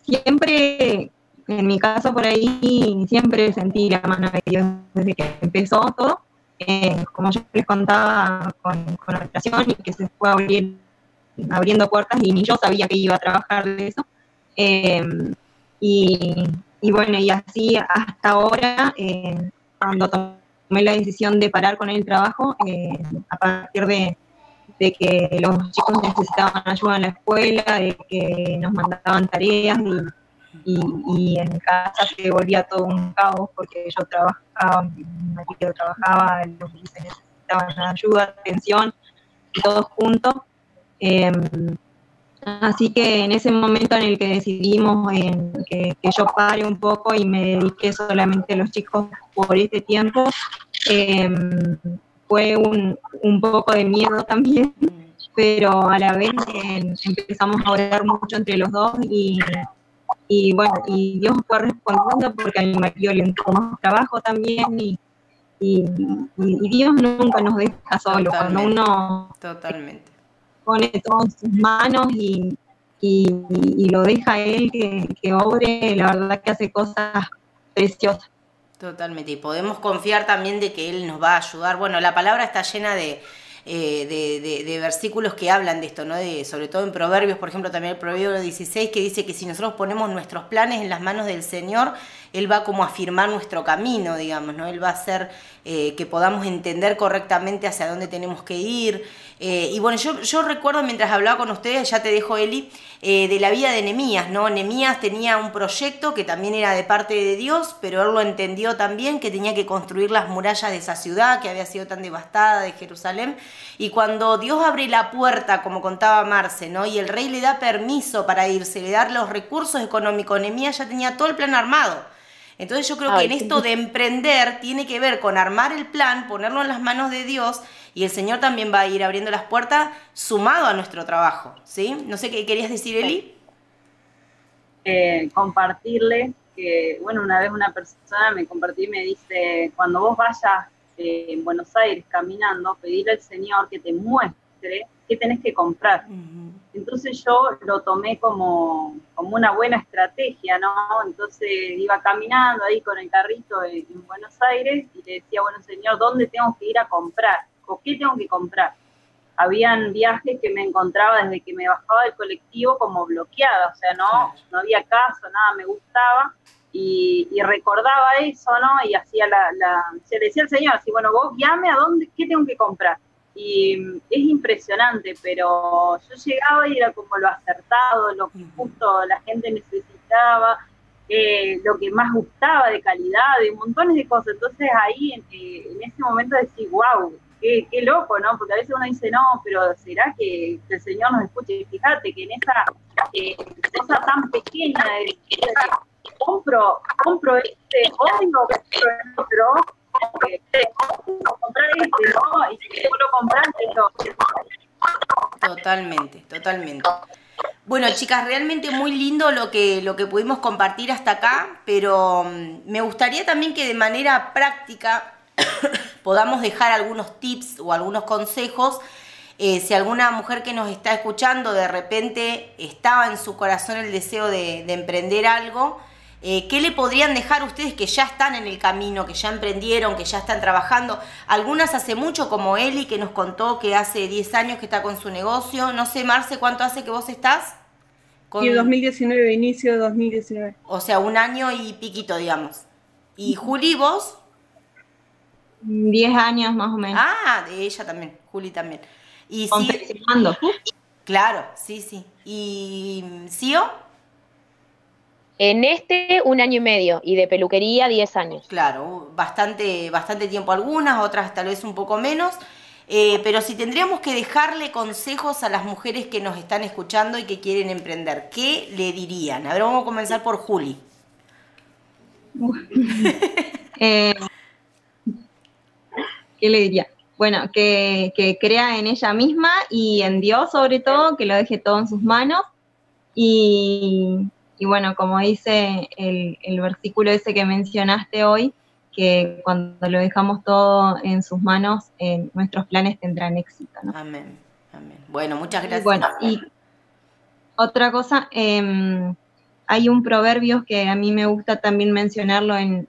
siempre, en mi caso por ahí, siempre sentí la mano de Dios desde que empezó todo. Eh, como yo les contaba con, con la operación y que se fue abriendo puertas y ni yo sabía que iba a trabajar de eso. Em, y, y, bueno, y así hasta ahora, eh, cuando tomé la decisión de parar con el trabajo, eh, a partir de, de que los chicos necesitaban ayuda en la escuela, de que nos mandaban tareas y, en casa se volvía todo un caos porque yo trabajaba, mi trabajaba, los niños necesitaban ayuda, atención, todos juntos. Em, así que en ese momento en el que decidimos que, yo pare un poco y me dediqué solamente a los chicos por este tiempo, eh, fue un, un poco de miedo también, pero a la vez empezamos a orar mucho entre los dos y, y bueno, y Dios fue respondiendo porque a mi marido le entró más trabajo también y, y, Dios nunca nos deja solos, cuando uno Totalmente. pone todo en sus manos y, y, lo deja a Él que, que obre, la verdad que hace cosas preciosas. Totalmente, y podemos confiar también de que Él nos va a ayudar. Bueno, la palabra está llena de, eh, de, versículos que hablan de esto, ¿no? De, sobre todo en Proverbios, por ejemplo, también el Proverbio 16, que dice que si nosotros ponemos nuestros planes en las manos del Señor, Él va como a afirmar nuestro camino, digamos, ¿no? Él va a hacer eh, que podamos entender correctamente hacia dónde tenemos que ir. Eh, y bueno, yo, yo recuerdo mientras hablaba con ustedes, ya te dejo Eli, eh, de la vida de Nemías, ¿no? Nemías tenía un proyecto que también era de parte de Dios, pero él lo entendió también, que tenía que construir las murallas de esa ciudad que había sido tan devastada de Jerusalén. Y cuando Dios abre la puerta, como contaba Marce, ¿no? Y el rey le da permiso para irse, le da los recursos económicos, Nemías ya tenía todo el plan armado. Entonces yo creo que en esto de emprender tiene que ver con armar el plan, ponerlo en las manos de Dios y el Señor también va a ir abriendo las puertas sumado a nuestro trabajo, ¿sí? No sé qué querías decir, Eli. Eh, compartirle que, bueno, una vez una persona me compartió y me dice, cuando vos vayas eh, en Buenos Aires caminando, pedirle al Señor que te muestre qué tenés que comprar. Entonces yo lo tomé como, como una buena estrategia, ¿no? Entonces iba caminando ahí con el carrito en, Buenos Aires y le decía, bueno, Señor, ¿dónde tengo que ir a comprar? ¿O qué tengo que comprar? Habían viajes que me encontraba desde que me bajaba del colectivo como bloqueada, o sea, no, no había caso, nada me gustaba. Y, recordaba eso, ¿no? Y hacía la, la, se le decía al Señor, así, bueno, vos llame a dónde, qué tengo que comprar y es impresionante, pero yo llegaba y era como lo acertado, lo que justo la gente necesitaba, eh, lo que más gustaba de calidad, de montones de cosas. Entonces ahí en, eh, ese momento decís, wow, qué, qué, loco, ¿no? Porque a veces uno dice, no, pero ¿será que, el Señor nos escuche? Y fíjate que en esa eh, cosa tan pequeña de, compro, compro este código, compro el otro, Totalmente, totalmente. Bueno, chicas, realmente muy lindo lo que, lo que pudimos compartir hasta acá, pero mm, me gustaría también que de manera práctica podamos dejar algunos tips o algunos consejos. Eh, si alguna mujer que nos está escuchando de repente estaba en su corazón el deseo de, de emprender algo, eh, ¿Qué le podrían dejar ustedes que ya están en el camino, que ya emprendieron, que ya están trabajando? Algunas hace mucho, como Eli, que nos contó que hace 10 años que está con su negocio. No sé, Marce, ¿cuánto hace que vos estás? Con... Sí, 2019, inicio de 2019. O sea, un año y piquito, digamos. ¿Y Juli, vos? 10 años más o menos. Ah, de ella también, Juli también. Y sí, Claro, sí, sí. ¿Y Sio? En este, un año y medio, y de peluquería, diez años. Claro, bastante, bastante tiempo algunas, otras tal vez un poco menos. Eh, pero si tendríamos que dejarle consejos a las mujeres que nos están escuchando y que quieren emprender, ¿qué le dirían? A ver, vamos a comenzar por Juli. Eh, ¿Qué le diría? Bueno, que, que crea en ella misma y en Dios sobre todo, que lo deje todo en sus manos y, y bueno, como dice el, versículo ese que mencionaste hoy, que cuando lo dejamos todo en sus manos, nuestros planes tendrán éxito. Amén, amén. Bueno, muchas gracias. Y bueno, y otra cosa, em, hay un proverbio que a mí me gusta también mencionarlo en,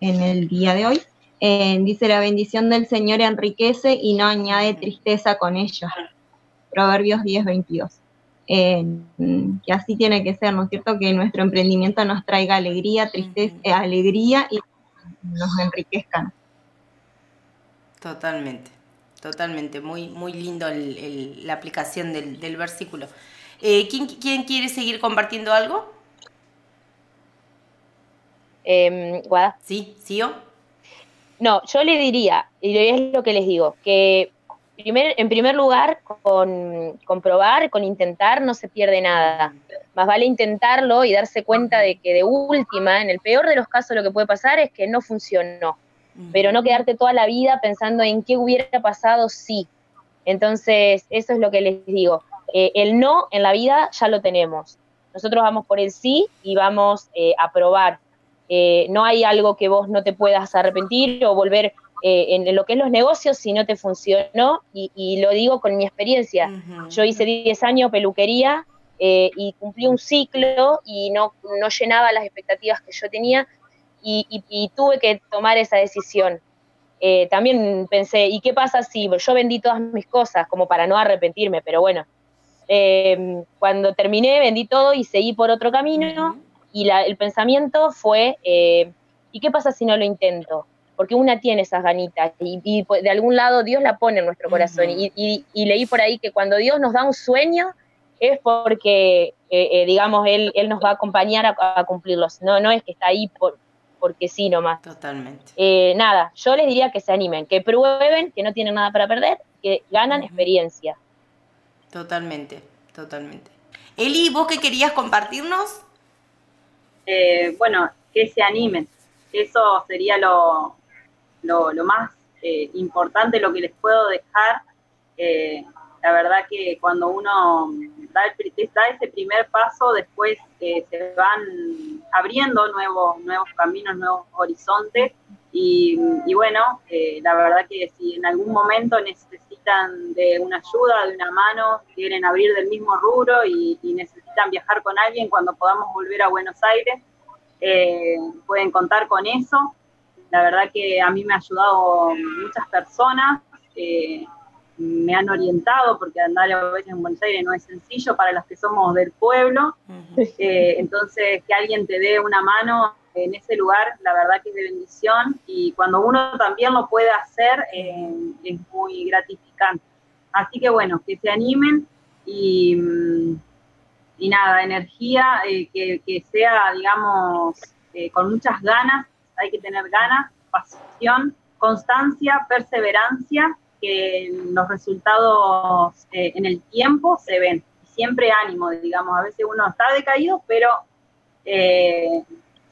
el día de hoy. Eh, dice, la bendición del Señor enriquece y no añade tristeza con ella. Proverbios 10, 22 que así tiene que ser, ¿no es cierto? Que nuestro emprendimiento nos traiga alegría, tristeza, eh, alegría y nos enriquezcan. Totalmente, totalmente, muy, muy lindo la aplicación del, versículo. Eh, ¿quién, quiere seguir compartiendo algo? Eh, ¿Guada? Sí, ¿sí o? No, yo le diría, y es lo que les digo, que en primer lugar, con comprobar, con intentar, no se pierde nada. Más vale intentarlo y darse cuenta de que de última, en el peor de los casos, lo que puede pasar es que no funcionó. Pero no quedarte toda la vida pensando en qué hubiera pasado si. Entonces, eso es lo que les digo. Eh, el no en la vida ya lo tenemos. Nosotros vamos por el sí y vamos eh, a probar. Eh, no hay algo que vos no te puedas arrepentir o volver eh, en, lo que es los negocios si no te funcionó, y, lo digo con mi experiencia. Yo hice 10 años peluquería eh, y cumplí un ciclo y no, no llenaba las expectativas que yo tenía y, tuve que tomar esa decisión. Eh, también pensé, ¿y qué pasa si yo vendí todas mis cosas como para no arrepentirme? Pero bueno, em, cuando terminé vendí todo y seguí por otro camino y el pensamiento fue, ¿y qué pasa si no lo intento? Porque una tiene esas ganitas y, pues, de algún lado Dios la pone en nuestro corazón. y, leí por ahí que cuando Dios nos da un sueño es porque, eh, eh, digamos, él, él nos va a acompañar a, cumplirlos. No, no es que está ahí por, porque sí nomás. Totalmente. Eh, nada, yo les diría que se animen, que prueben, que no tienen nada para perder, que ganan experiencia. Totalmente, totalmente. Eli, ¿vos qué querías compartirnos? bueno, que se animen. Eso sería lo, lo, más eh, importante, lo que les puedo dejar. Eh, la verdad que cuando uno da, ese primer paso, después eh, se van abriendo nuevos, nuevos caminos, nuevos horizontes. Y, bueno, eh, la verdad que si en algún momento necesitan de una ayuda, de una mano, quieren abrir del mismo rubro y, necesitan viajar con alguien cuando podamos volver a Buenos Aires, eh, pueden contar con eso. La verdad que a mí me ha ayudado muchas personas me han orientado, porque andar a veces en Buenos Aires no es sencillo para los que somos del pueblo. Eh, entonces, que alguien te dé una mano en ese lugar, la verdad que es de bendición. Y cuando uno también lo puede hacer, eh, es muy gratificante. Así que bueno, que se animen y, y nada, energía eh, que, que, sea, digamos, con muchas ganas, hay que tener ganas, pasión, constancia, perseverancia que los resultados eh, en el tiempo se ven. Siempre ánimo, digamos, a veces uno está decaído, pero eh,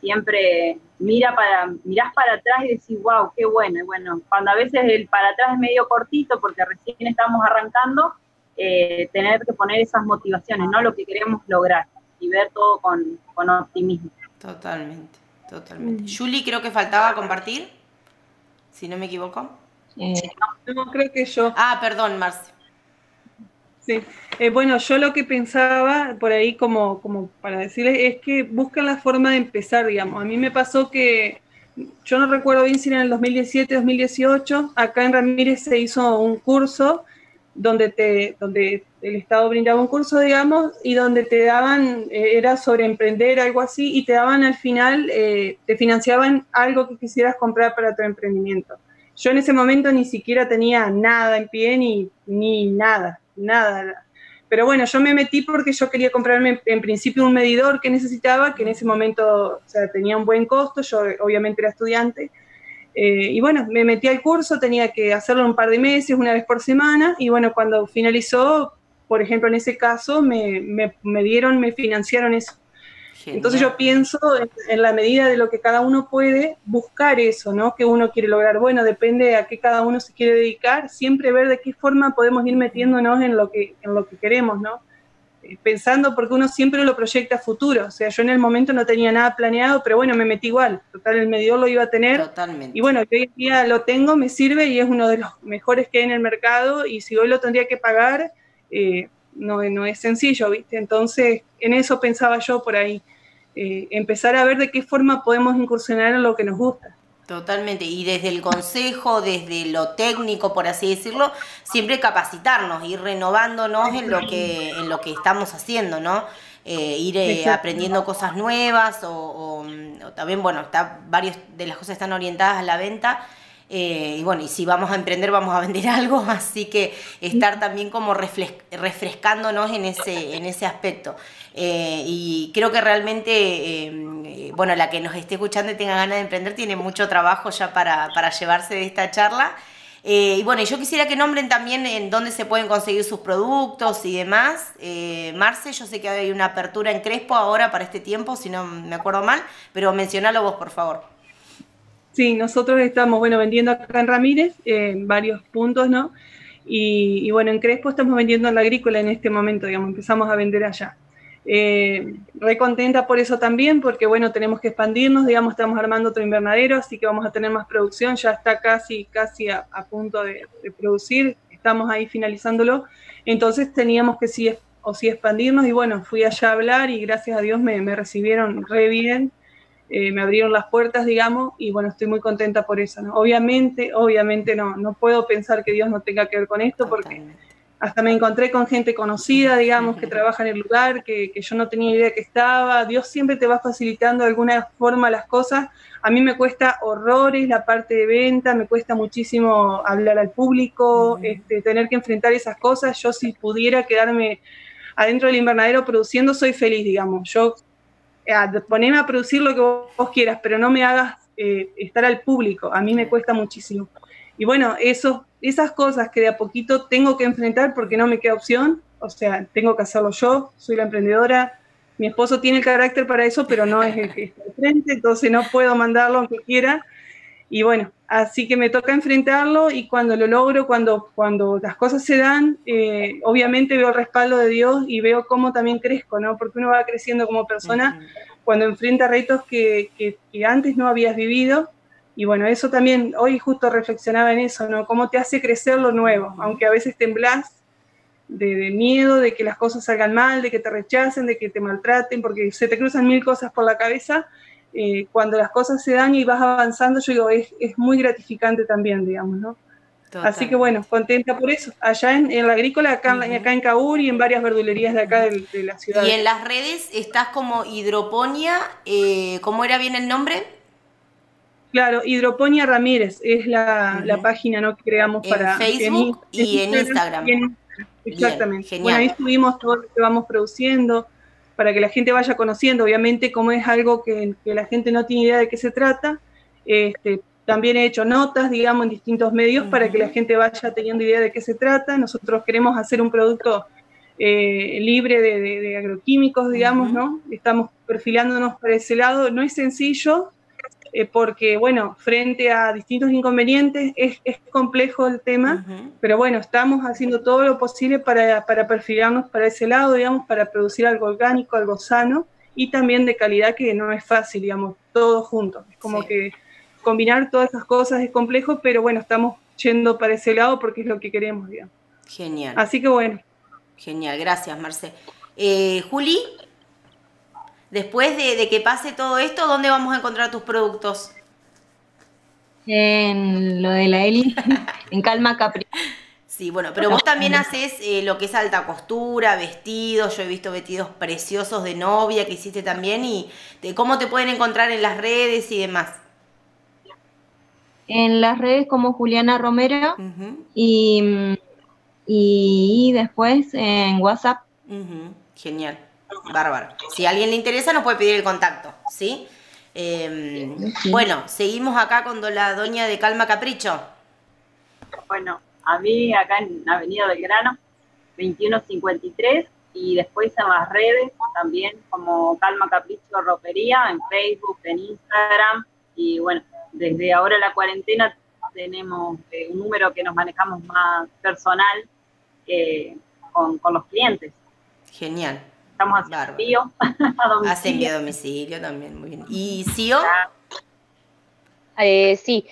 siempre mira para, mirás para atrás y decís, wow, qué bueno. Y bueno, cuando a veces el para atrás es medio cortito porque recién estamos arrancando, eh, tener que poner esas motivaciones, ¿no? Lo que queremos lograr y ver todo con, con optimismo. Totalmente, totalmente. Mm. Julie, creo que faltaba compartir, si no me equivoco. Eh, no, creo que yo. Ah, perdón, Marcia. Sí, eh, bueno, yo lo que pensaba por ahí como, como para decirles es que buscan la forma de empezar, digamos. A mí me pasó que, yo no recuerdo bien si era en el 2017, 2018, acá en Ramírez se hizo un curso donde, te, donde el Estado brindaba un curso, digamos, y donde te daban, eh, era sobre emprender, algo así, y te daban al final, te financiaban algo que quisieras comprar para tu emprendimiento. Yo en ese momento ni siquiera tenía nada en pie ni, ni nada, nada. Pero bueno, yo me metí porque yo quería comprarme en principio un medidor que necesitaba, que en ese momento tenía un buen costo, yo obviamente era estudiante. Eh, y bueno, me metí al curso, tenía que hacerlo un par de meses, una vez por semana, y bueno, cuando finalizó, por ejemplo, en ese caso, me, me, me dieron, me financiaron eso. Entonces yo pienso en, la medida de lo que cada uno puede buscar eso, ¿no? Que uno quiere lograr. Bueno, depende a qué cada uno se quiere dedicar, siempre ver de qué forma podemos ir metiéndonos en lo que, en lo que queremos, ¿no? Eh, pensando porque uno siempre lo proyecta a futuro. O sea, yo en el momento no tenía nada planeado, pero bueno, me metí igual. Total, el medidor lo iba a tener. Totalmente. Y bueno, hoy en día lo tengo, me sirve y es uno de los mejores que hay en el mercado. Y si hoy lo tendría que pagar, eh, no, no es sencillo, ¿viste? Entonces, en eso pensaba yo por ahí. Eh, empezar a ver de qué forma podemos incursionar en lo que nos gusta. Totalmente, y desde el consejo, desde lo técnico, por así decirlo, siempre capacitarnos, ir renovándonos en lo que, en lo que estamos haciendo, ¿no? Eh, ir eh, aprendiendo cosas nuevas o, también, bueno, está, varios de las cosas están orientadas a la venta. Y bueno, y si vamos a emprender, vamos a vender algo, así que estar también como refrescándonos en ese, en ese aspecto. Eh, y creo que realmente, eh, bueno, la que nos esté escuchando y tenga ganas de emprender tiene mucho trabajo ya para, para llevarse de esta charla. Eh, y bueno, yo quisiera que nombren también en dónde se pueden conseguir sus productos y demás. Marce, yo sé que hay una apertura en Crespo ahora para este tiempo, si no me acuerdo mal, pero mencionalo vos, por favor. Sí, nosotros estamos, bueno, vendiendo acá en Ramírez, en varios puntos, ¿no? Y, y, bueno, en Crespo estamos vendiendo en la agrícola en este momento, digamos, empezamos a vender allá. Eh, recontenta por eso también, porque bueno, tenemos que expandirnos, digamos, estamos armando otro invernadero, así que vamos a tener más producción, ya está casi, casi a, punto de, producir, estamos ahí finalizándolo, entonces teníamos que sí o sí expandirnos y bueno, fui allá a hablar y gracias a Dios me, recibieron re bien, eh, me abrieron las puertas, digamos, y bueno, estoy muy contenta por eso, Obviamente, obviamente no, no puedo pensar que Dios no tenga que ver con esto, porque hasta me encontré con gente conocida, digamos, que trabaja en el lugar, que, yo no tenía idea que estaba. Dios siempre te va facilitando de alguna forma las cosas. A mí me cuesta horrores la parte de venta, me cuesta muchísimo hablar al público, este, tener que enfrentar esas cosas. Yo si pudiera quedarme adentro del invernadero produciendo, soy feliz, digamos. Yo, poneme a producir lo que vos, quieras, pero no me hagas eh, estar al público. A mí me cuesta muchísimo. Y bueno, eso, esas cosas que de a poquito tengo que enfrentar porque no me queda opción, o sea, tengo que hacerlo yo, soy la emprendedora, mi esposo tiene el carácter para eso, pero no es el que está al frente, entonces no puedo mandarlo aunque quiera. Y bueno, así que me toca enfrentarlo y cuando lo logro, cuando, cuando las cosas se dan, eh, obviamente veo el respaldo de Dios y veo cómo también crezco, ¿no? Porque uno va creciendo como persona cuando enfrenta retos que, que, antes no habías vivido. Y bueno, eso también, hoy justo reflexionaba en eso, ¿no? Cómo te hace crecer lo nuevo, aunque a veces temblás de, de, miedo, de que las cosas salgan mal, de que te rechacen, de que te maltraten, porque se te cruzan mil cosas por la cabeza, eh, cuando las cosas se dan y vas avanzando, yo digo, es, es muy gratificante también, digamos, ¿no? Así que bueno, contenta por eso. Allá en, la agrícola, acá, acá, en Caur y en varias verdulerías de acá de, la ciudad. Y en las redes estás como Hidroponia, eh, ¿cómo era bien el nombre? Claro, Hidroponia Ramírez es la, la página ¿no? que creamos para Facebook y en Instagram. exactamente. bueno, ahí subimos todo lo que vamos produciendo, para que la gente vaya conociendo, obviamente, como es algo que, la gente no tiene idea de qué se trata. Este, también he hecho notas, digamos, en distintos medios para que la gente vaya teniendo idea de qué se trata. Nosotros queremos hacer un producto eh, libre de, agroquímicos, digamos, ¿no? Estamos perfilándonos para ese lado. No es sencillo, eh, porque, bueno, frente a distintos inconvenientes es, complejo el tema, pero bueno, estamos haciendo todo lo posible para, para, perfilarnos para ese lado, digamos, para producir algo orgánico, algo sano y también de calidad que no es fácil, digamos, todos juntos. Es como que combinar todas esas cosas es complejo, pero bueno, estamos yendo para ese lado porque es lo que queremos, digamos. Genial. Así que bueno. Genial, gracias, Marce. Eh, Juli, Después de, que pase todo esto, ¿dónde vamos a encontrar tus productos? En lo de la Eli, en Calma Capri. Sí, bueno, pero vos también haces eh, lo que es alta costura, vestidos, yo he visto vestidos preciosos de novia que hiciste también y de cómo te pueden encontrar en las redes y demás. En las redes como Juliana Romero y, y, después en WhatsApp. Genial. Bárbaro. Si a alguien le interesa, nos puede pedir el contacto, ¿sí? Em, bueno, seguimos acá con la doña de Calma Capricho. Bueno, a mí acá en Avenida Belgrano, 2153, y después en las redes también como Calma Capricho Ropería, en Facebook, en Instagram, y bueno, desde ahora la cuarentena tenemos eh, un número que nos manejamos más personal eh, con, con los clientes. Genial. Estamos haciendo envío a domicilio. Hace envío a domicilio también, muy bien. ¿Y CIO? Eh, sí.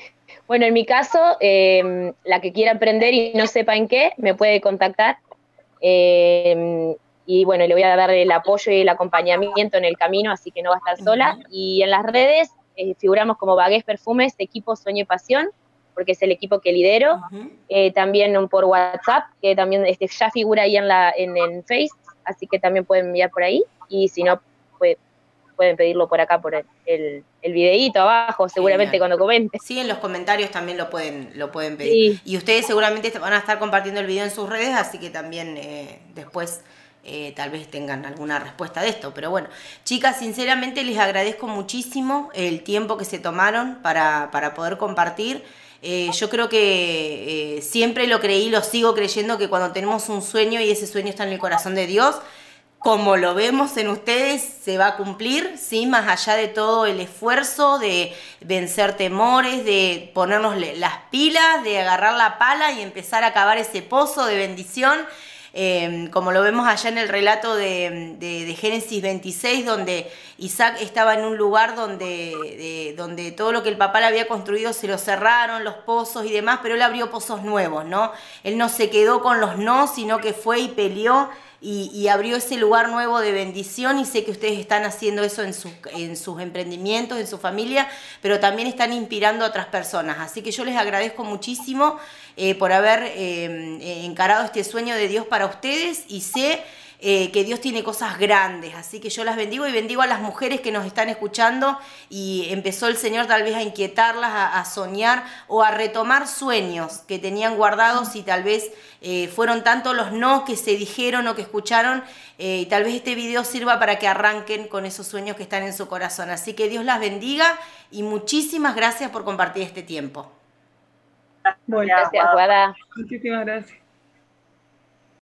Bueno, en mi caso, em, la que quiera aprender y no sepa en qué, me puede contactar. Em, y bueno, le voy a dar el apoyo y el acompañamiento en el camino, así que no va a estar sola. Y en las redes eh, figuramos como Bagués Perfumes, equipo Sueño y Pasión, porque es el equipo que lidero. Eh, también por WhatsApp, que también este, ya figura ahí en, la, en, en Face, así que también pueden enviar por ahí y si no, pueden pedirlo por acá, por el, el, videíto abajo, seguramente cuando comenten. Sí, en los comentarios también lo pueden, lo pueden pedir. Y ustedes seguramente van a estar compartiendo el video en sus redes, así que también eh, después... Eh, tal vez tengan alguna respuesta de esto. Pero bueno, chicas, sinceramente les agradezco muchísimo el tiempo que se tomaron para, para poder compartir. Eh, yo creo que eh, siempre lo creí, lo sigo creyendo, que cuando tenemos un sueño y ese sueño está en el corazón de Dios, como lo vemos en ustedes, se va a cumplir, ¿sí? Más allá de todo el esfuerzo de vencer temores, de ponernos las pilas, de agarrar la pala y empezar a cavar ese pozo de bendición Em, como lo vemos allá en el relato de, Génesis 26, donde Isaac estaba en un lugar donde, donde todo lo que el papá le había construido se lo cerraron, los pozos y demás, pero él abrió pozos nuevos, ¿no? Él no se quedó con los no, sino que fue y peleó y, abrió ese lugar nuevo de bendición y sé que ustedes están haciendo eso en, en sus emprendimientos, en su familia, pero también están inspirando a otras personas. Así que yo les agradezco muchísimo eh, por haber eh, encarado este sueño de Dios para ustedes y sé eh, que Dios tiene cosas grandes, así que yo las bendigo y bendigo a las mujeres que nos están escuchando y empezó el Señor tal vez a inquietarlas, a, soñar o a retomar sueños que tenían guardados y tal vez eh, fueron tanto los no que se dijeron o que escucharon eh, y tal vez este video sirva para que arranquen con esos sueños que están en su corazón. Así que Dios las bendiga y muchísimas gracias por compartir este tiempo. gracias, Guada. Muchísimas gracias.